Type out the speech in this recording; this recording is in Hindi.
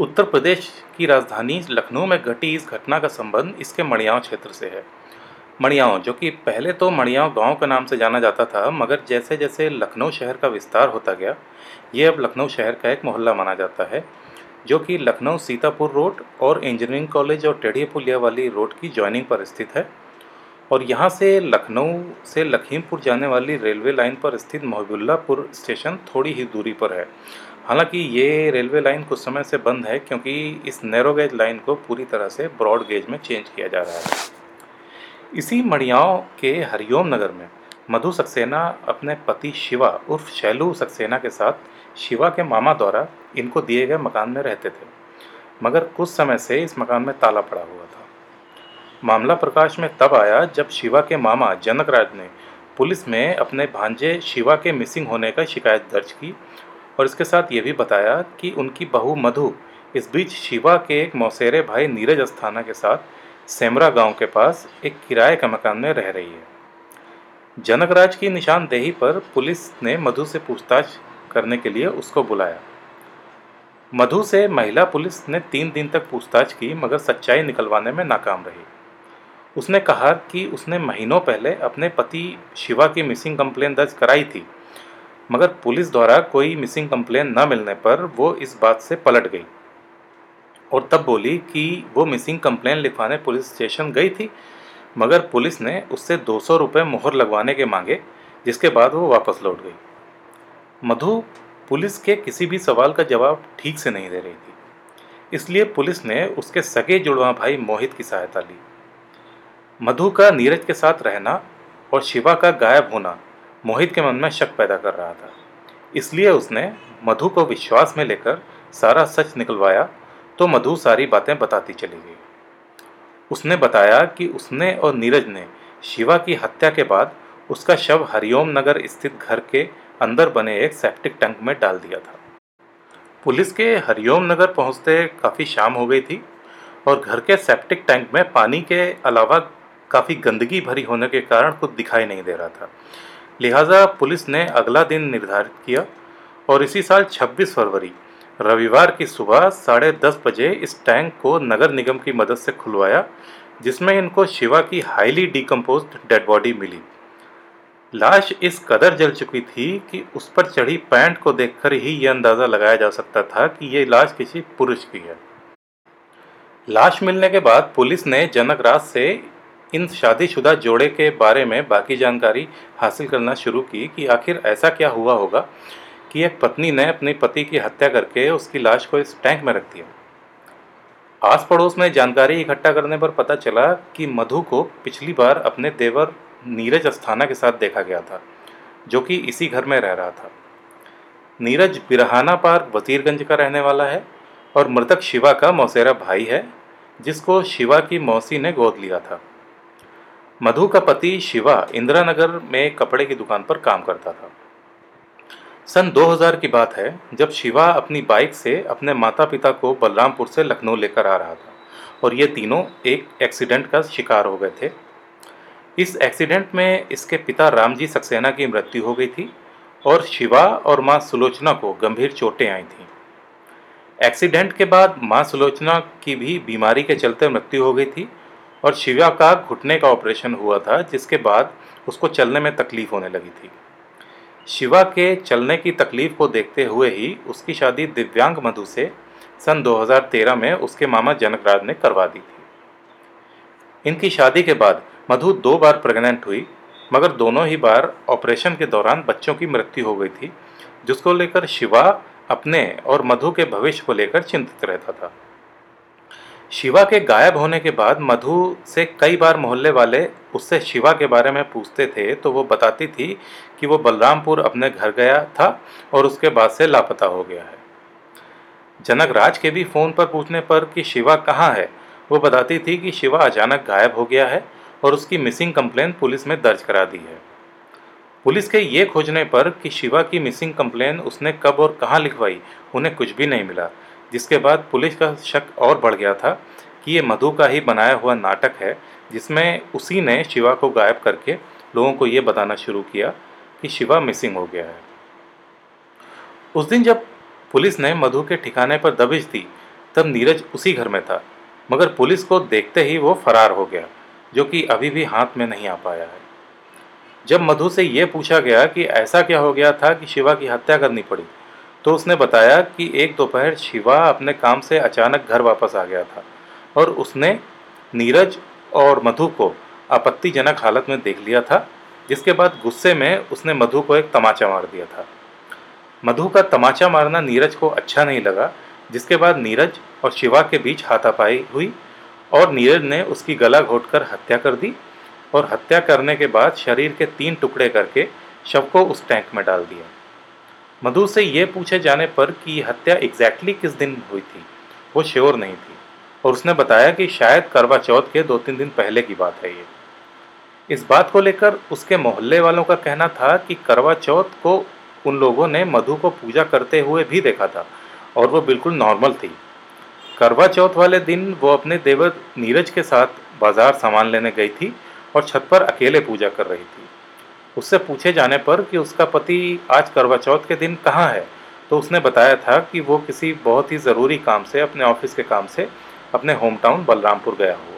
उत्तर प्रदेश की राजधानी लखनऊ में घटी इस घटना का संबंध इसके मणियाव क्षेत्र से है। मणियाव, जो कि पहले तो मणियाव गाँव के नाम से जाना जाता था, मगर जैसे जैसे लखनऊ शहर का विस्तार होता गया, ये अब लखनऊ शहर का एक मोहल्ला माना जाता है, जो कि लखनऊ सीतापुर रोड और इंजीनियरिंग कॉलेज और टेढ़ी पुलिया वाली रोड की जॉइनिंग पर स्थित है। और यहाँ से लखनऊ से लखीमपुर जाने वाली रेलवे लाइन पर स्थित मोहबुल्लापुर स्टेशन थोड़ी ही दूरी पर है। हालाँकि ये रेलवे लाइन कुछ समय से बंद है क्योंकि इस नैरो गेज लाइन को पूरी तरह से ब्रॉड गेज में चेंज किया जा रहा है। इसी मड़ियाओं के हरिओम नगर में मधु सक्सेना अपने पति शिवा उर्फ़ शैलू सक्सेना के साथ शिवा के मामा द्वारा इनको दिए गए मकान में रहते थे, मगर कुछ समय से इस मकान में ताला पड़ा हुआ था। मामला प्रकाश में तब आया जब शिवा के मामा जनकराज ने पुलिस में अपने भांजे शिवा के मिसिंग होने का शिकायत दर्ज की और इसके साथ ये भी बताया कि उनकी बहू मधु इस बीच शिवा के एक मौसेरे भाई नीरज अस्थाना के साथ सेमरा गाँव के पास एक किराए का मकान में रह रही है। जनकराज की निशानदेही पर पुलिस ने मधु से पूछताछ करने के लिए उसको बुलाया। मधु से महिला पुलिस ने तीन दिन तक पूछताछ की, मगर सच्चाई निकलवाने में नाकाम रही। उसने कहा कि उसने महीनों पहले अपने पति शिवा की मिसिंग कंप्लेन दर्ज कराई थी मगर पुलिस द्वारा कोई मिसिंग कंप्लेन न मिलने पर वो इस बात से पलट गई। और तब बोली कि वो मिसिंग कंप्लेन लिखवाने पुलिस स्टेशन गई थी, मगर पुलिस ने उससे दो सौ रुपये मोहर लगवाने के मांगे, जिसके बाद वो वापस लौट गई। मधु पुलिस के किसी भी सवाल का जवाब ठीक से नहीं दे रही थी। इसलिए पुलिस ने उसके सगे जुड़वा भाई मोहित की सहायता ली। मधु का नीरज के साथ रहना और शिवा का गायब होना मोहित के मन में शक पैदा कर रहा था। इसलिए उसने मधु को विश्वास में लेकर सारा सच निकलवाया तो मधु सारी बातें बताती चली गई। उसने बताया कि उसने और नीरज ने शिवा की हत्या के बाद उसका शव हरिओम नगर स्थित घर के अंदर बने एक सेप्टिक टैंक में डाल दिया था। पुलिस के हरिओम नगर पहुँचते काफ़ी शाम हो गई थी और घर के सेप्टिक टैंक में पानी के अलावा काफ़ी गंदगी भरी होने के कारण कुछ दिखाई नहीं दे रहा था। लिहाजा पुलिस ने अगला दिन निर्धारित किया और इसी साल 26 फरवरी, रविवार की सुबह साढ़े दस बजे इस टैंक को नगर निगम की मदद से खुलवाया, जिसमें इनको शिवा की हाईली डिकम्पोज डेड बॉडी मिली। लाश इस कदर जल चुकी थी कि उस पर चढ़ी पैंट को देखकर ही यह अंदाज़ा लगाया जा सकता था कि यह लाश किसी पुरुष की है। लाश मिलने के बाद पुलिस ने जनक राज से इन शादीशुदा जोड़े के बारे में बाकी जानकारी हासिल करना शुरू की कि आखिर ऐसा क्या हुआ होगा कि एक पत्नी ने अपने पति की हत्या करके उसकी लाश को इस टैंक में रख दिया। आस पड़ोस में जानकारी इकट्ठा करने पर पता चला कि मधु को पिछली बार अपने देवर नीरज अस्थाना के साथ देखा गया था, जो कि इसी घर में रह रहा था। नीरज बिरहाना पार्क वजीरगंज का रहने वाला है और मृतक शिवा का मौसेरा भाई है, जिसको शिवा की मौसी ने गोद लिया था। मधु का पति शिवा इंदिरा नगर में कपड़े की दुकान पर काम करता था। सन 2000 की बात है, जब शिवा अपनी बाइक से अपने माता पिता को बलरामपुर से लखनऊ लेकर आ रहा था और ये तीनों एक एक्सीडेंट का शिकार हो गए थे। इस एक्सीडेंट में इसके पिता रामजी सक्सेना की मृत्यु हो गई थी और शिवा और माँ सुलोचना को गंभीर चोटें आई थीं। एक्सीडेंट के बाद माँ सुलोचना की भी बीमारी के चलते मृत्यु हो गई थी और शिवा का घुटने का ऑपरेशन हुआ था, जिसके बाद उसको चलने में तकलीफ़ होने लगी थी। शिवा के चलने की तकलीफ़ को देखते हुए ही उसकी शादी दिव्यांग मधु से सन 2013 में उसके मामा जनकराज ने करवा दी थी। इनकी शादी के बाद मधु दो बार प्रेग्नेंट हुई, मगर दोनों ही बार ऑपरेशन के दौरान बच्चों की मृत्यु हो गई थी, जिसको लेकर शिवा अपने और मधु के भविष्य को लेकर चिंतित रहता था। शिवा के गायब होने के बाद मधु से कई बार मोहल्ले वाले उससे शिवा के बारे में पूछते थे तो वो बताती थी कि वो बलरामपुर अपने घर गया था और उसके बाद से लापता हो गया है। जनक राज के भी फ़ोन पर पूछने पर कि शिवा कहाँ है, वो बताती थी कि शिवा अचानक गायब हो गया है और उसकी मिसिंग कंप्लेन पुलिस में दर्ज करा दी है। पुलिस के ये खोजने पर कि शिवा की मिसिंग कंप्लेन उसने कब और कहाँ लिखवाई, उन्हें कुछ भी नहीं मिला। जिसके बाद पुलिस का शक और बढ़ गया था कि ये मधु का ही बनाया हुआ नाटक है, जिसमें उसी ने शिवा को गायब करके लोगों को ये बताना शुरू किया कि शिवा मिसिंग हो गया है। उस दिन जब पुलिस ने मधु के ठिकाने पर दबिश दी, तब नीरज उसी घर में था, मगर पुलिस को देखते ही वो फरार हो गया, जो कि अभी भी हाथ में नहीं आ पाया है। जब मधु से ये पूछा गया कि ऐसा क्या हो गया था कि शिवा की हत्या करनी पड़ी तो उसने बताया कि एक दोपहर शिवा अपने काम से अचानक घर वापस आ गया था और उसने नीरज और मधु को आपत्तिजनक हालत में देख लिया था, जिसके बाद गुस्से में उसने मधु को एक तमाचा मार दिया था। मधु का तमाचा मारना नीरज को अच्छा नहीं लगा, जिसके बाद नीरज और शिवा के बीच हाथापाई हुई और नीरज ने उसकी गला घोटकर हत्या कर दी और हत्या करने के बाद शरीर के तीन टुकड़े करके शव को उस टैंक में डाल दिया। मधु से ये पूछे जाने पर कि हत्या एग्जैक्टली किस दिन हुई थी? वो श्योर नहीं थी। और उसने बताया कि शायद करवा चौथ के दो तीन दिन पहले की बात है ये। इस बात को लेकर उसके मोहल्ले वालों का कहना था कि करवा चौथ को उन लोगों ने मधु को पूजा करते हुए भी देखा था और वो बिल्कुल नॉर्मल थी। करवा चौथ वाले दिन वो अपने देवर नीरज के साथ बाज़ार सामान लेने गई थी और छत पर अकेले पूजा कर रही थी। उससे पूछे जाने पर कि उसका पति आज करवा चौथ के दिन कहाँ है तो उसने बताया था कि वो किसी बहुत ही ज़रूरी काम से, अपने ऑफ़िस के काम से, अपने होम टाउन बलरामपुर गया हुआ